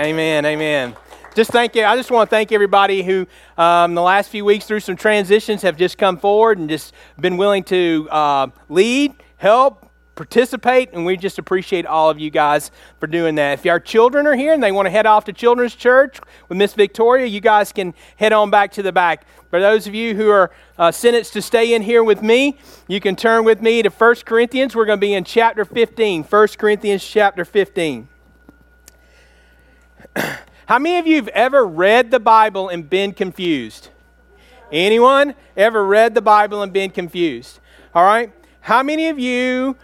Amen. Amen. Just thank you. I just want to thank everybody who, um, the last few weeks through some transitions, have just come forward and just been willing to uh, lead, help, participate, and we just appreciate all of you guys for doing that. If our children are here and they want to head off to Children's Church with Miss Victoria, you guys can head on back to the back. For those of you who are uh, sentenced to stay in here with me, you can turn with me to 1 Corinthians. We're going to be in chapter 15. 1 Corinthians chapter 15. How many of you have ever read the Bible and been confused? Anyone ever read the Bible and been confused? All right. How many of you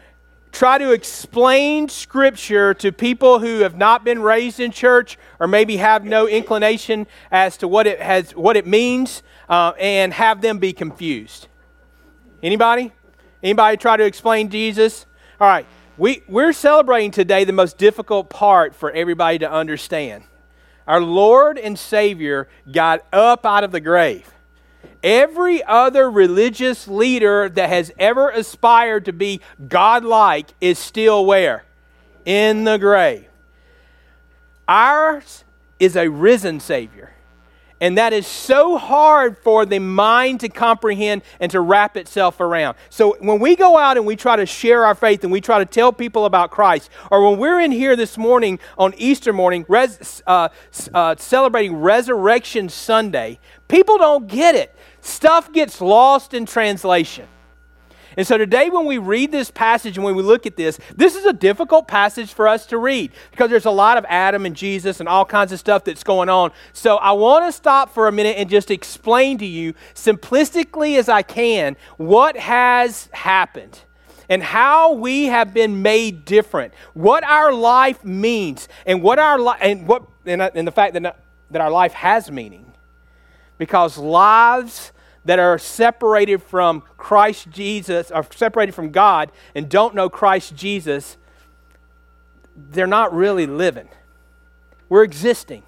try to explain Scripture to people who have not been raised in church or maybe have no inclination as to what it has, what it means, uh, and have them be confused. Anybody? Anybody try to explain Jesus? All right. We, we're celebrating today the most difficult part for everybody to understand. Our Lord and Savior got up out of the grave. Every other religious leader that has ever aspired to be godlike is still where? In the grave. Ours is a risen Savior. And that is so hard for the mind to comprehend and to wrap itself around. So when we go out and we try to share our faith and we try to tell people about Christ, or when we're in here this morning on Easter morning res, uh, uh, celebrating Resurrection Sunday, people don't get it stuff gets lost in translation. And so today, when we read this passage and when we look at this, this is a difficult passage for us to read because there's a lot of Adam and Jesus and all kinds of stuff that's going on. So I want to stop for a minute and just explain to you, simplistically as I can, what has happened and how we have been made different, what our life means, and what our li- and what and, and the fact that, that our life has meaning. Because lives that are separated from Christ Jesus, are separated from God and don't know Christ Jesus, they're not really living. We're existing.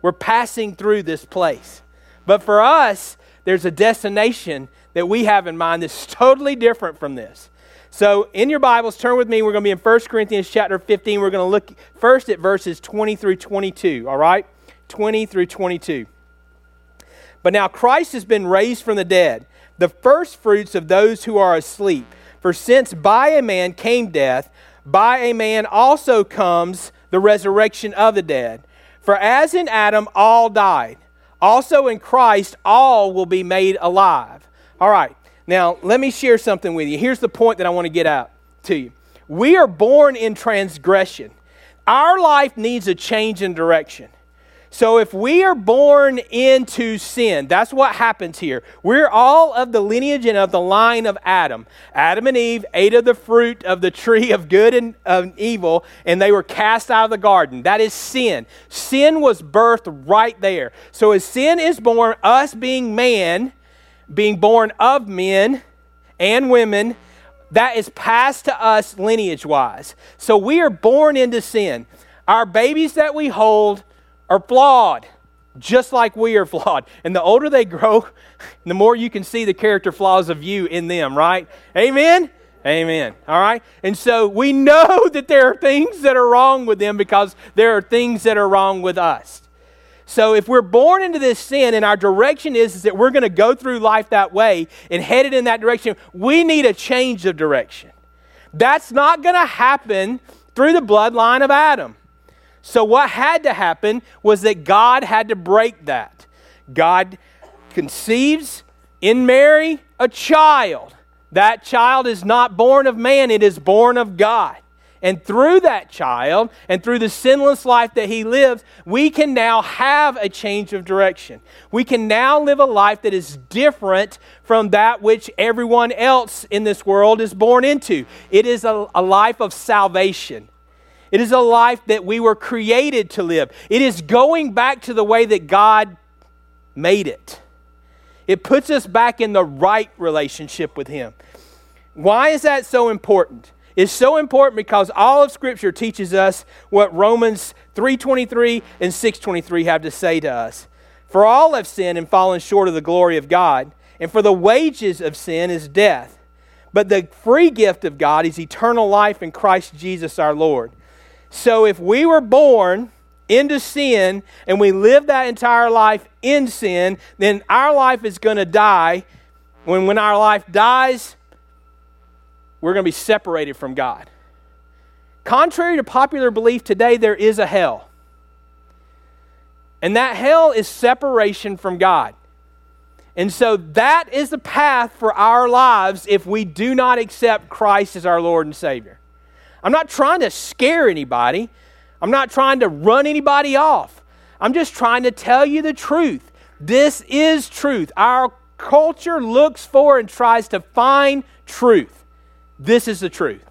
We're passing through this place. But for us, there's a destination that we have in mind that's totally different from this. So, in your Bibles, turn with me. We're going to be in 1 Corinthians chapter 15. We're going to look first at verses 20 through 22, all right? 20 through 22. But now Christ has been raised from the dead, the first fruits of those who are asleep. For since by a man came death, by a man also comes the resurrection of the dead. For as in Adam all died, also in Christ all will be made alive. All right, now let me share something with you. Here's the point that I want to get out to you. We are born in transgression. Our life needs a change in direction. So if we are born into sin, that's what happens here. We're all of the lineage and of the line of Adam. Adam and Eve ate of the fruit of the tree of good and of evil, and they were cast out of the garden. That is sin. Sin was birthed right there. So as sin is born, us being man, being born of men and women, that is passed to us lineage wise. So we are born into sin. Our babies that we hold are flawed, just like we are flawed. And the older they grow, the more you can see the character flaws of you in them, right? Amen? Amen. All right? And so we know that there are things that are wrong with them because there are things that are wrong with us. So if we're born into this sin and our direction is, is that we're going to go through life that way and headed in that direction, we need a change of direction. That's not going to happen through the bloodline of Adam. So, what had to happen was that God had to break that. God conceives in Mary a child. That child is not born of man, it is born of God. And through that child and through the sinless life that he lives, we can now have a change of direction. We can now live a life that is different from that which everyone else in this world is born into. It is a, a life of salvation. It is a life that we were created to live. It is going back to the way that God made it. It puts us back in the right relationship with Him. Why is that so important? It's so important because all of Scripture teaches us what Romans 3:23 and 6:23 have to say to us. For all have sinned and fallen short of the glory of God, and for the wages of sin is death. But the free gift of God is eternal life in Christ Jesus our Lord. So if we were born into sin and we live that entire life in sin, then our life is going to die. When, when our life dies, we're going to be separated from God. Contrary to popular belief today, there is a hell. And that hell is separation from God. And so that is the path for our lives if we do not accept Christ as our Lord and Savior. I'm not trying to scare anybody. I'm not trying to run anybody off. I'm just trying to tell you the truth. This is truth. Our culture looks for and tries to find truth. This is the truth.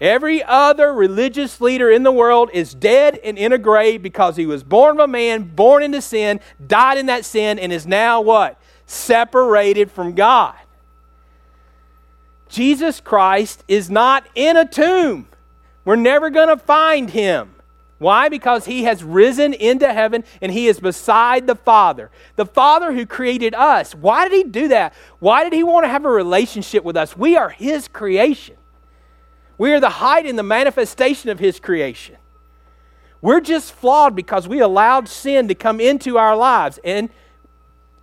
Every other religious leader in the world is dead and in a grave because he was born of a man, born into sin, died in that sin, and is now what? Separated from God. Jesus Christ is not in a tomb. We're never going to find him. Why? Because he has risen into heaven and he is beside the Father. The Father who created us. Why did he do that? Why did he want to have a relationship with us? We are his creation. We are the height and the manifestation of his creation. We're just flawed because we allowed sin to come into our lives. And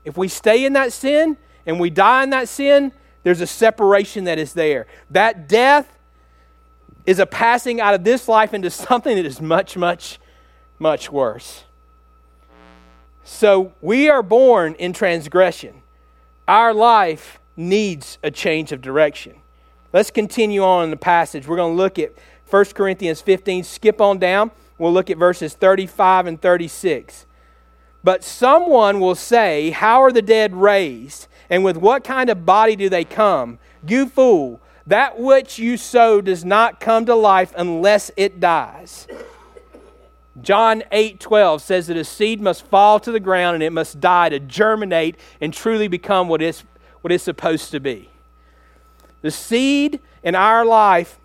if we stay in that sin and we die in that sin, there's a separation that is there. That death is a passing out of this life into something that is much, much, much worse. So we are born in transgression. Our life needs a change of direction. Let's continue on in the passage. We're going to look at 1 Corinthians 15, skip on down. We'll look at verses 35 and 36. But someone will say, How are the dead raised? And with what kind of body do they come? You fool. That which you sow does not come to life unless it dies. John 8 12 says that a seed must fall to the ground and it must die to germinate and truly become what it's, what it's supposed to be. The seed in our life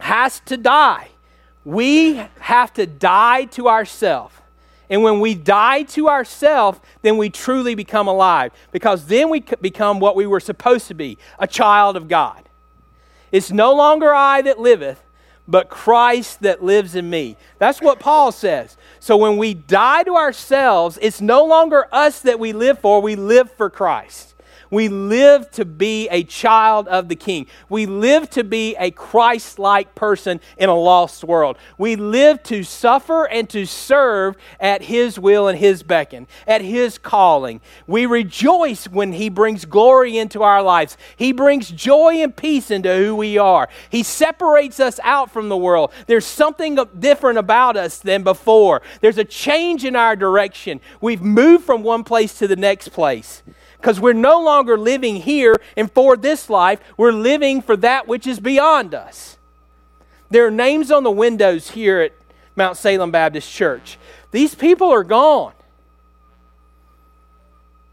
has to die. We have to die to ourselves. And when we die to ourselves, then we truly become alive because then we become what we were supposed to be a child of God. It's no longer I that liveth, but Christ that lives in me. That's what Paul says. So when we die to ourselves, it's no longer us that we live for, we live for Christ. We live to be a child of the King. We live to be a Christ like person in a lost world. We live to suffer and to serve at His will and His beckon, at His calling. We rejoice when He brings glory into our lives. He brings joy and peace into who we are. He separates us out from the world. There's something different about us than before. There's a change in our direction. We've moved from one place to the next place because we're no longer living here and for this life, we're living for that which is beyond us. There are names on the windows here at Mount Salem Baptist Church. These people are gone,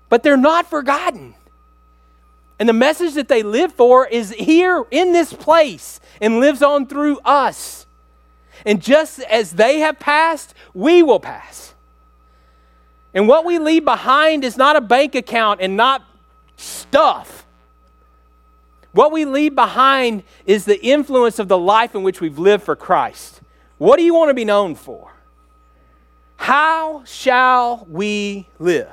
but they're not forgotten. And the message that they live for is here in this place and lives on through us. And just as they have passed, we will pass. And what we leave behind is not a bank account and not stuff. What we leave behind is the influence of the life in which we've lived for Christ. What do you want to be known for? How shall we live?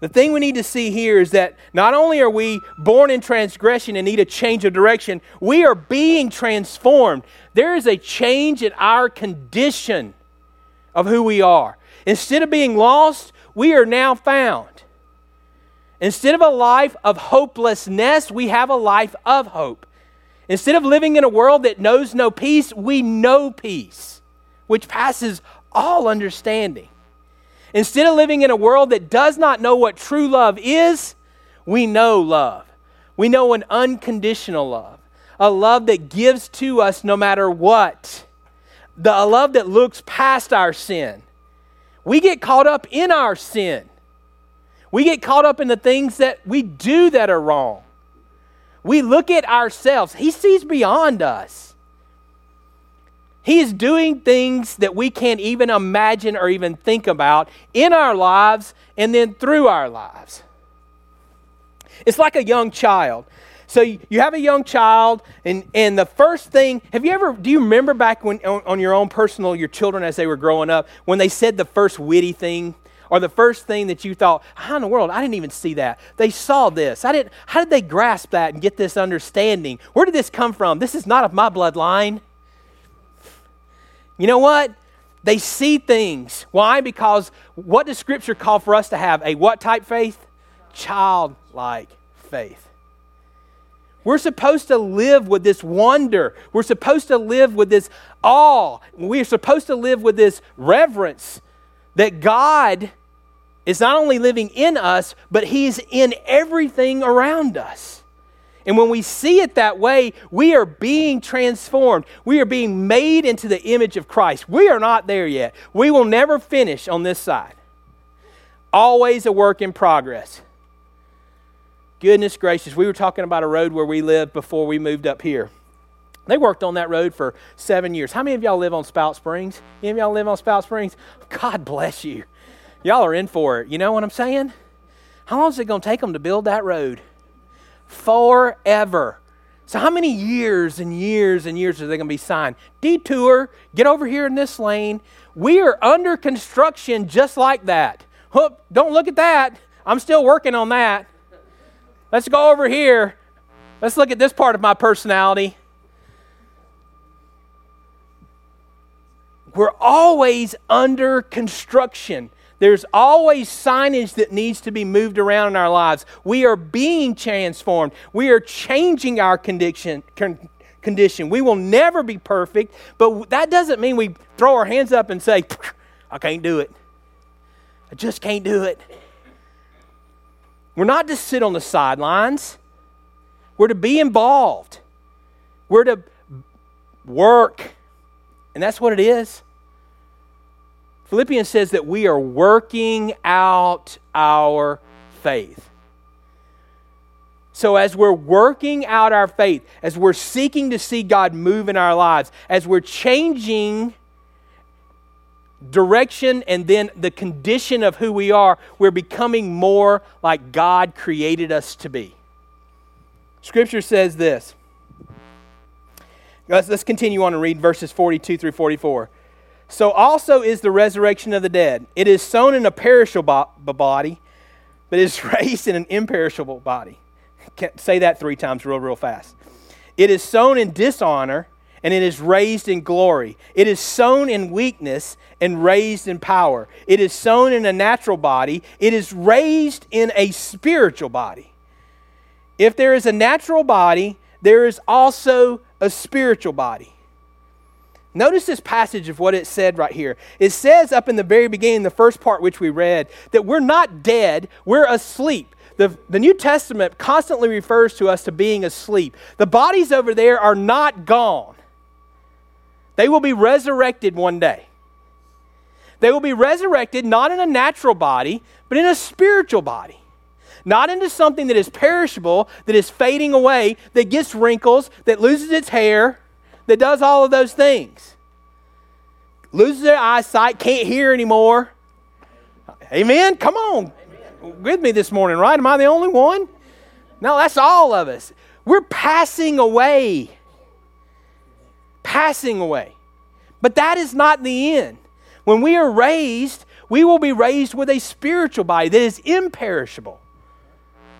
The thing we need to see here is that not only are we born in transgression and need a change of direction, we are being transformed. There is a change in our condition of who we are. Instead of being lost, we are now found. Instead of a life of hopelessness, we have a life of hope. Instead of living in a world that knows no peace, we know peace, which passes all understanding. Instead of living in a world that does not know what true love is, we know love. We know an unconditional love, a love that gives to us no matter what the, love that looks past our sin. We get caught up in our sin. We get caught up in the things that we do that are wrong. We look at ourselves. He sees beyond us. He is doing things that we can't even imagine or even think about in our lives and then through our lives. It's like a young child So you have a young child, and, and the first thing, have you ever, do you remember back when on, on your own personal, your children as they were growing up, when they said the first witty thing or the first thing that you thought, how in the world? I didn't even see that. They saw this. I didn't, how did they grasp that and get this understanding? Where did this come from? This is not of my bloodline. You know what? They see things. Why? Because what does Scripture call for us to have? A what type faith? Childlike faith. We're supposed to live with this wonder. We're supposed to live with this awe. We're supposed to live with this reverence that God is not only living in us, but He's in everything around us. And when we see it that way, we are being transformed. We are being made into the image of Christ. We are not there yet. We will never finish on this side. Always a work in progress. Goodness gracious, we were talking about a road where we lived before we moved up here. They worked on that road for seven years. How many of y'all live on Spout Springs? Any of y'all live on Spout Springs? God bless you. Y'all are in for it. You know what I'm saying? How long is it going to take them to build that road? Forever. So, how many years and years and years are they going to be signed? Detour, get over here in this lane. We are under construction just like that. don't look at that. I'm still working on that. Let's go over here. Let's look at this part of my personality. We're always under construction. There's always signage that needs to be moved around in our lives. We are being transformed. We are changing our condition. Con- condition. We will never be perfect, but that doesn't mean we throw our hands up and say, I can't do it. I just can't do it. We're not to sit on the sidelines, we're to be involved. We're to work. And that's what it is. Philippians says that we are working out our faith. So, as we're working out our faith, as we're seeking to see God move in our lives, as we're changing direction and then the condition of who we are, we're becoming more like God created us to be. Scripture says this. Let's, let's continue on and read verses 42 through 44. So also is the resurrection of the dead. It is sown in a perishable body, but is raised in an imperishable body. Can't say that three times real, real fast. It is sown in dishonor and it is raised in glory. It is sown in weakness and raised in power. It is sown in a natural body, it is raised in a spiritual body. If there is a natural body, there is also a spiritual body. Notice this passage of what it said right here. It says up in the very beginning, the first part which we read, that we're not dead, we're asleep. The, the New Testament constantly refers to us to being asleep. The bodies over there are not gone. They will be resurrected one day. They will be resurrected not in a natural body, but in a spiritual body. Not into something that is perishable, that is fading away, that gets wrinkles, that loses its hair, that does all of those things. Loses their eyesight, can't hear anymore. Amen? Come on. Amen. With me this morning, right? Am I the only one? No, that's all of us. We're passing away passing away. But that is not the end. When we are raised, we will be raised with a spiritual body that is imperishable,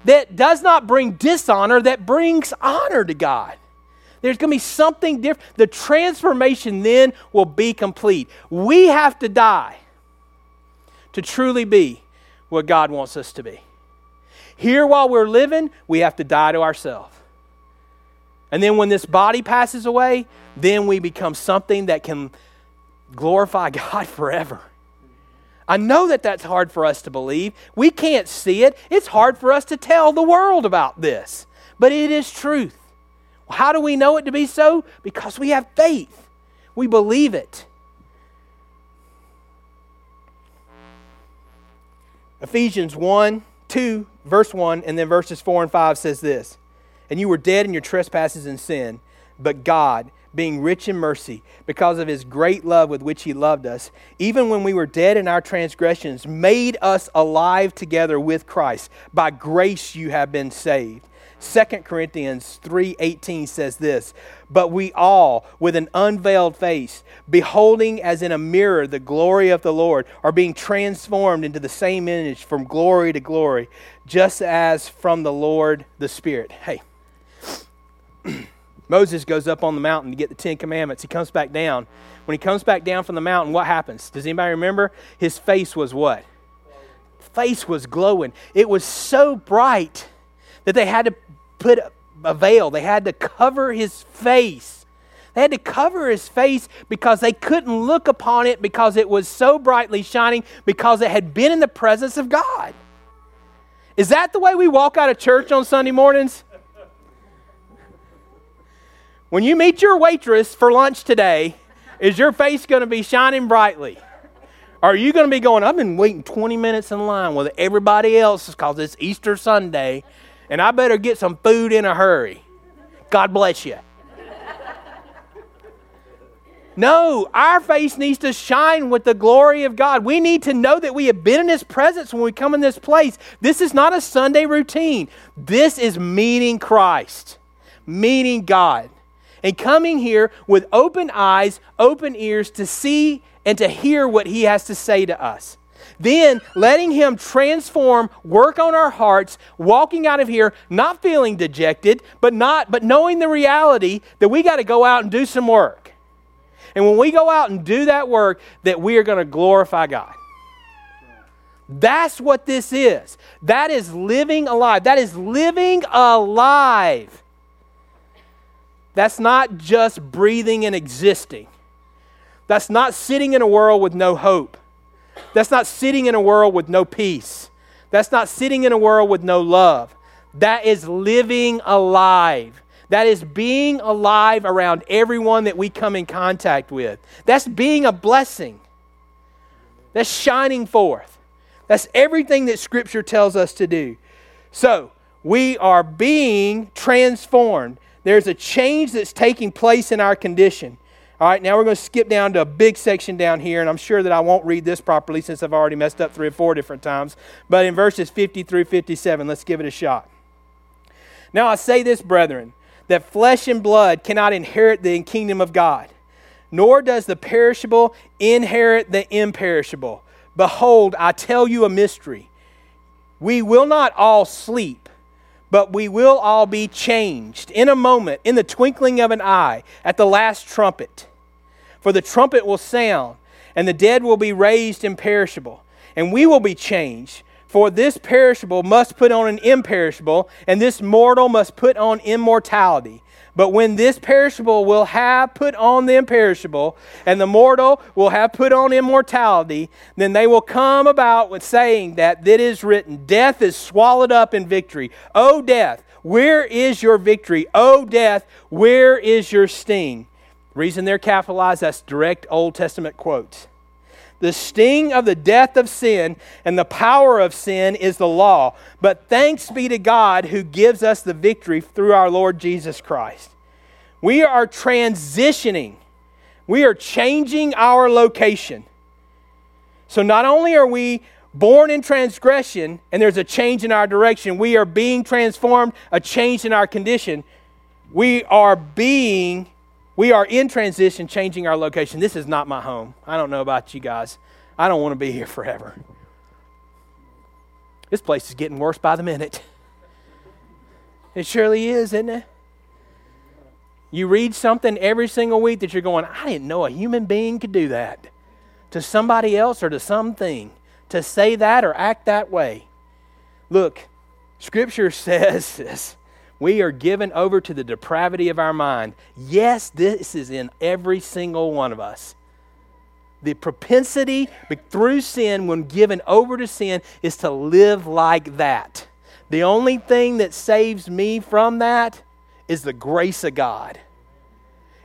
that does not bring dishonor, that brings honor to God. There's going to be something different. The transformation then will be complete. We have to die to truly be what God wants us to be. Here, while we're living, we have to die to ourselves. And then when this body passes away, then we become something that can glorify God forever. I know that that's hard for us to believe. We can't see it. It's hard for us to tell the world about this. But it is truth. How do we know it to be so? Because we have faith. We believe it. Ephesians 1, 2, verse 1, and then verses 4 and 5 says this And you were dead in your trespasses and sin, but God, being rich in mercy, because of his great love with which he loved us, even when we were dead in our transgressions, made us alive together with Christ. By grace you have been saved 2 Corinthians 3:18 says this, "But we all with an unveiled face, beholding as in a mirror the glory of the Lord, are being transformed into the same image from glory to glory, just as from the Lord the Spirit." Hey. Moses goes up on the mountain to get the 10 commandments. He comes back down. When he comes back down from the mountain, what happens? Does anybody remember? His face was what? Face was glowing. It was so bright that they had to put a veil, they had to cover his face. They had to cover his face because they couldn't look upon it because it was so brightly shining because it had been in the presence of God. Is that the way we walk out of church on Sunday mornings? When you meet your waitress for lunch today, is your face going to be shining brightly? Are you going to be going, I've been waiting 20 minutes in line with everybody else because it's Easter Sunday and I better get some food in a hurry. God bless you. No, our face needs to shine with the glory of God. We need to know that we have been in His presence when we come in this place. This is not a Sunday routine. This is meeting Christ, meeting God, and coming here with open eyes, open ears to see and to hear what He has to say to us. Then letting Him transform, work on our hearts, walking out of here not feeling dejected, but not but knowing the reality that we got to go out and do some work. And when we go out and do that work, that we are going to glorify God. That's what this is. That is living alive. That is living alive. That's not just breathing and existing. That's not sitting in a world with no hope. That's not sitting in a world with no peace. That's not sitting in a world with no love. That is living alive. That is being alive around everyone that we come in contact with. That's being a blessing. That's shining forth. That's everything that Scripture tells us to do. So, we are being transformed. There's a change that's taking place in our condition. All right, now we're going to skip down to a big section down here, and I'm sure that I won't read this properly since I've already messed up three or four different times. But in verses 50 through 57, let's give it a shot. Now I say this, brethren, that flesh and blood cannot inherit the kingdom of God, nor does the perishable inherit the imperishable. Behold, I tell you a mystery. We will not all sleep but we will all be changed in a moment, in the twinkling of an eye, at the last trumpet. For the trumpet will sound, and the dead will be raised imperishable, and we will be changed. For this perishable must put on an imperishable, and this mortal must put on immortality. But when this perishable will have put on the imperishable, and the mortal will have put on immortality, then they will come about with saying that it is written, Death is swallowed up in victory. O death, where is your victory? O death, where is your sting? Reason they're capitalized, that's direct Old Testament quotes. The sting of the death of sin and the power of sin is the law. But thanks be to God who gives us the victory through our Lord Jesus Christ. We are transitioning, we are changing our location. So not only are we born in transgression and there's a change in our direction, we are being transformed, a change in our condition. We are being we are in transition, changing our location. This is not my home. I don't know about you guys. I don't want to be here forever. This place is getting worse by the minute. It surely is, isn't it? You read something every single week that you're going, I didn't know a human being could do that to somebody else or to something, to say that or act that way. Look, Scripture says this we are given over to the depravity of our mind. Yes, this is in every single one of us. The propensity through sin, when given over to sin, is to live like that. The only thing that saves me from that is the grace of God.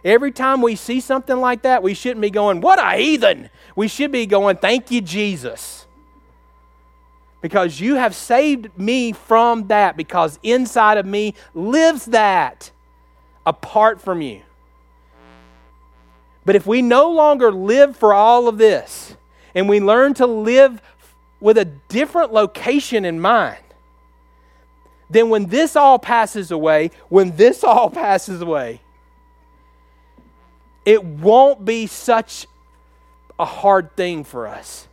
Every time we see something like that, we shouldn't be going, What a heathen! We should be going, Thank you, Jesus because you have saved me from that, because inside of me lives that apart from you. But if we no longer live for all of this, and we learn to live with a different location in mind, then when this all passes away, when this all passes away, it won't be such a hard thing for us.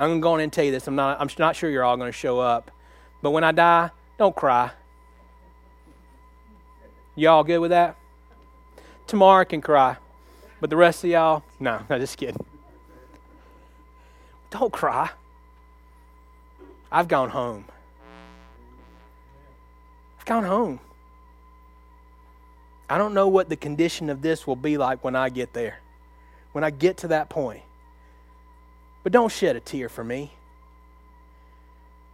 I'm going to go on and tell you this. I'm not, I'm not sure you're all going to show up. But when I die, don't cry. Y'all good with that? Tomorrow I can cry. But the rest of y'all, no, no, just kidding. Don't cry. I've gone home. I've gone home. I don't know what the condition of this will be like when I get there, when I get to that point. But don't shed a tear for me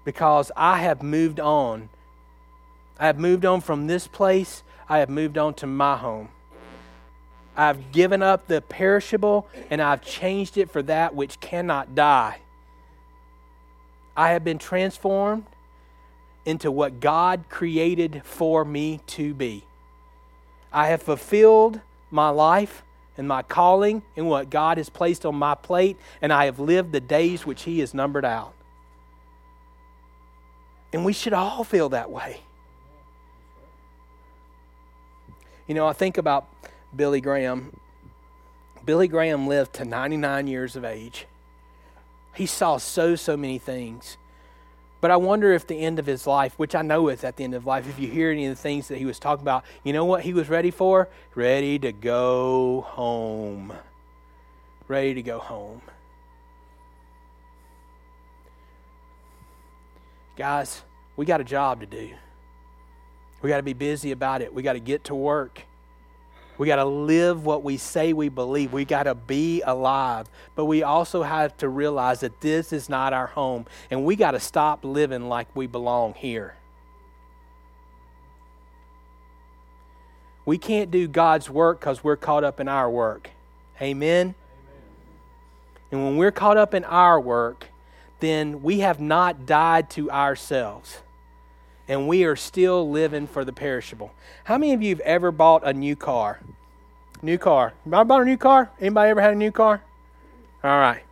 because I have moved on. I have moved on from this place, I have moved on to my home. I've given up the perishable and I've changed it for that which cannot die. I have been transformed into what God created for me to be. I have fulfilled my life and my calling and what God has placed on my plate, and I have lived the days which He has numbered out. And we should all feel that way. You know, I think about Billy Graham. Billy Graham lived to 99 years of age. He saw so, so many things. But I wonder if the end of his life, which I know is at the end of life, if you hear any of the things that he was talking about, you know what he was ready for? Ready to go home. Ready to go home. Guys, we got a job to do. We got to be busy about it. We got to get to work. We got to live what we say we believe. We got to be alive. But we also have to realize that this is not our home. And we got to stop living like we belong here. We can't do God's work because we're caught up in our work. Amen? Amen? And when we're caught up in our work, then we have not died to ourselves and we are still living for the perishable. How many of you have ever bought a new car? New car. I bought a new car? Anybody ever had a new car? All right.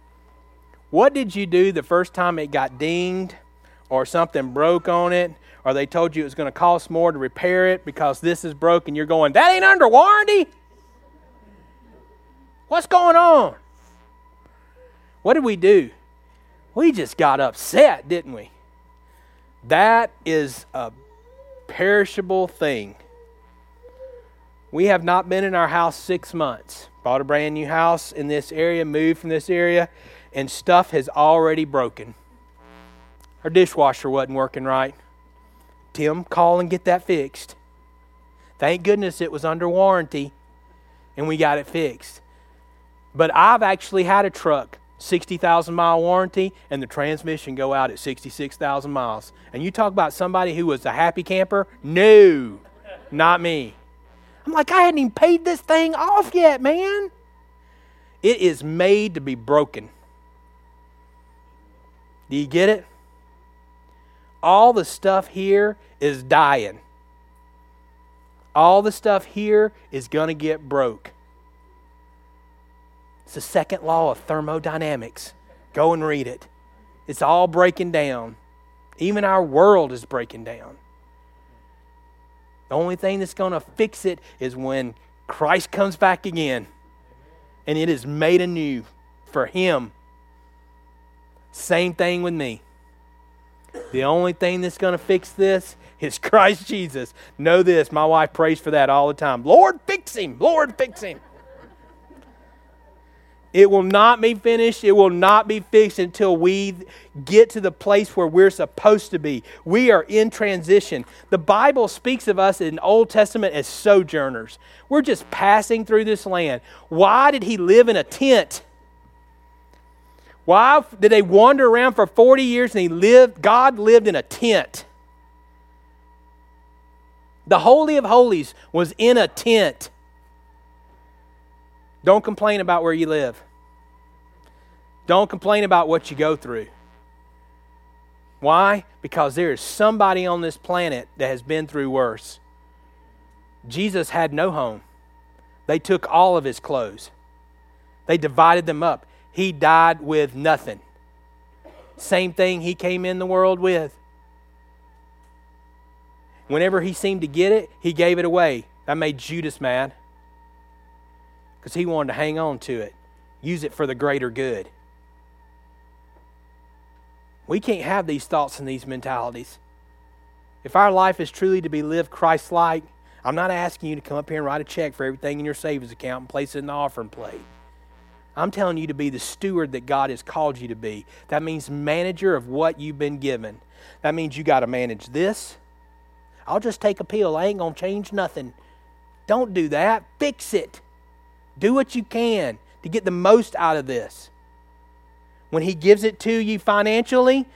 What did you do the first time it got dinged or something broke on it or they told you it was going to cost more to repair it because this is broken? You're going, that ain't under warranty? What's going on? What did we do? We just got upset, didn't we? That is a perishable thing. We have not been in our house six months. Bought a brand new house in this area, moved from this area, and stuff has already broken. Our dishwasher wasn't working right. Tim, call and get that fixed. Thank goodness it was under warranty and we got it fixed. But I've actually had a truck 60,000 mile warranty and the transmission go out at 66,000 miles. And you talk about somebody who was a happy camper? No, not me. I'm like, I hadn't even paid this thing off yet, man. It is made to be broken. Do you get it? All the stuff here is dying. All the stuff here is going to get broke. It's the second law of thermodynamics. Go and read it. It's all breaking down. Even our world is breaking down. The only thing that's going to fix it is when Christ comes back again and it is made anew for Him. Same thing with me. The only thing that's going to fix this is Christ Jesus. Know this, my wife prays for that all the time. Lord, fix him. Lord, fix him. It will not be finished. It will not be fixed until we get to the place where we're supposed to be. We are in transition. The Bible speaks of us in the Old Testament as sojourners. We're just passing through this land. Why did he live in a tent? Why did they wander around for 40 years and he lived God lived in a tent? The holy of holies was in a tent. Don't complain about where you live. Don't complain about what you go through. Why? Because there is somebody on this planet that has been through worse. Jesus had no home. They took all of his clothes, they divided them up. He died with nothing. Same thing he came in the world with. Whenever he seemed to get it, he gave it away. That made Judas mad because he wanted to hang on to it, use it for the greater good. We can't have these thoughts and these mentalities. If our life is truly to be lived Christ like, I'm not asking you to come up here and write a check for everything in your savings account and place it in the offering plate. I'm telling you to be the steward that God has called you to be. That means manager of what you've been given. That means you got to manage this. I'll just take a pill. I ain't going to change nothing. Don't do that. Fix it. Do what you can to get the most out of this. When He gives it to you financially,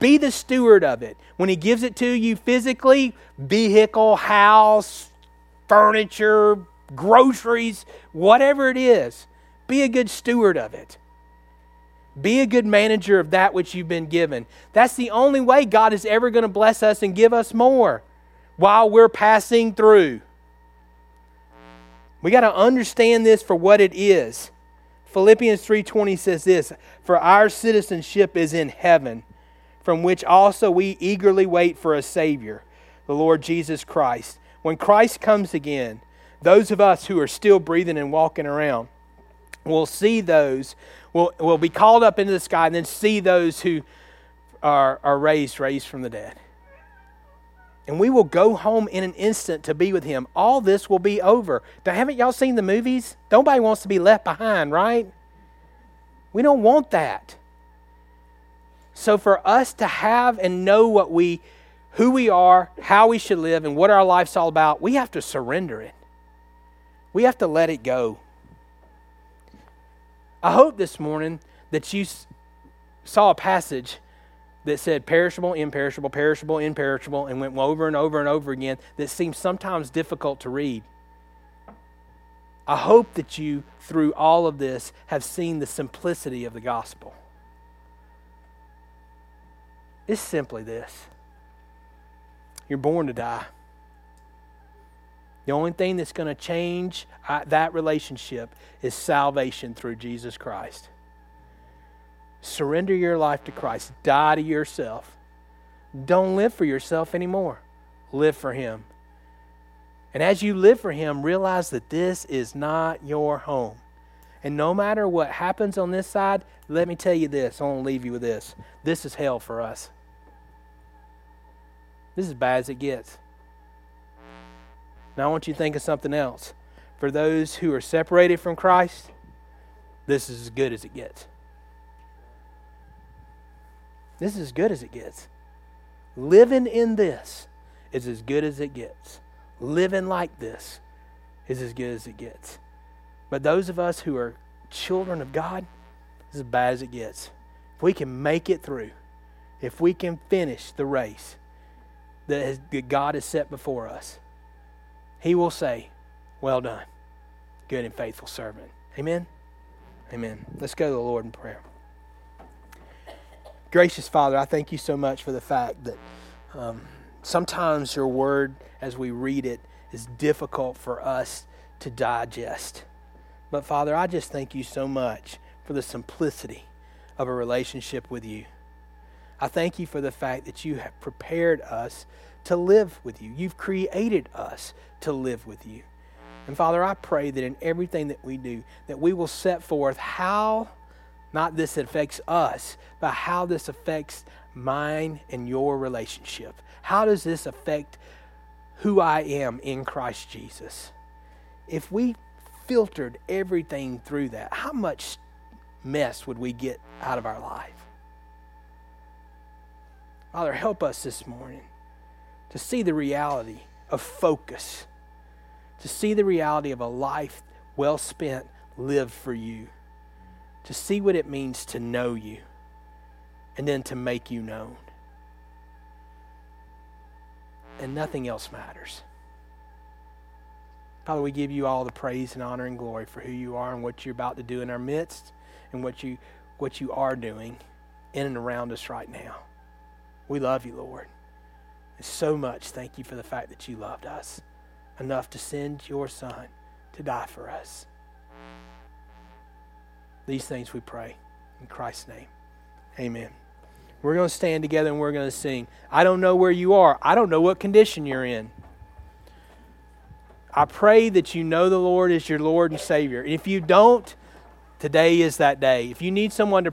be the steward of it. When He gives it to you physically, vehicle, house, furniture, groceries, whatever it is, be a good steward of it. Be a good manager of that which you've been given. That's the only way God is ever going to bless us and give us more while we're passing through. We got to understand this for what it is. Philippians 3:20 says this, "For our citizenship is in heaven, from which also we eagerly wait for a savior, the Lord Jesus Christ. When Christ comes again, those of us who are still breathing and walking around will see those, will, will be called up into the sky and then see those who are, are raised, raised from the dead. And we will go home in an instant to be with him. All this will be over. Haven't y'all seen the movies? Nobody wants to be left behind, right? We don't want that. So for us to have and know what we who we are, how we should live, and what our life's all about, we have to surrender it. We have to let it go. I hope this morning that you saw a passage that said perishable, imperishable, perishable, imperishable, and went over and over and over again that seems sometimes difficult to read. I hope that you, through all of this, have seen the simplicity of the gospel. It's simply this you're born to die. The only thing that's going to change uh, that relationship is salvation through Jesus Christ. Surrender your life to Christ. Die to yourself. Don't live for yourself anymore. Live for Him. And as you live for Him, realize that this is not your home. And no matter what happens on this side, let me tell you this. I want to leave you with this. This is hell for us. This is as bad as it gets. Now I want you to think of something else. For those who are separated from Christ, this is as good as it gets. This is as good as it gets. Living in this is as good as it gets. Living like this is as good as it gets. But those of us who are children of God, is as bad as it gets. If we can make it through, if we can finish the race that, has, that God has set before us, he will say, Well done, good and faithful servant. Amen? Amen. Let's go to the Lord in prayer. Gracious Father, I thank you so much for the fact that um, sometimes your word, as we read it, is difficult for us to digest. But Father, I just thank you so much for the simplicity of a relationship with you. I thank you for the fact that you have prepared us to live with you. You've created us to live with you. And Father, I pray that in everything that we do, that we will set forth how not this affects us, but how this affects mine and your relationship. How does this affect who I am in Christ Jesus? If we filtered everything through that, how much mess would we get out of our life? Father, help us this morning to see the reality of focus, to see the reality of a life well spent lived for you, to see what it means to know you, and then to make you known. And nothing else matters. Father, we give you all the praise and honor and glory for who you are and what you're about to do in our midst and what you, what you are doing in and around us right now. We love you, Lord And so much thank you for the fact that you loved us enough to send your Son to die for us. These things we pray in Christ's name. Amen. We're going to stand together and we're going to sing. I don't know where you are, I don't know what condition you're in. I pray that you know the Lord is your Lord and Savior. If you don't, today is that day. If you need someone to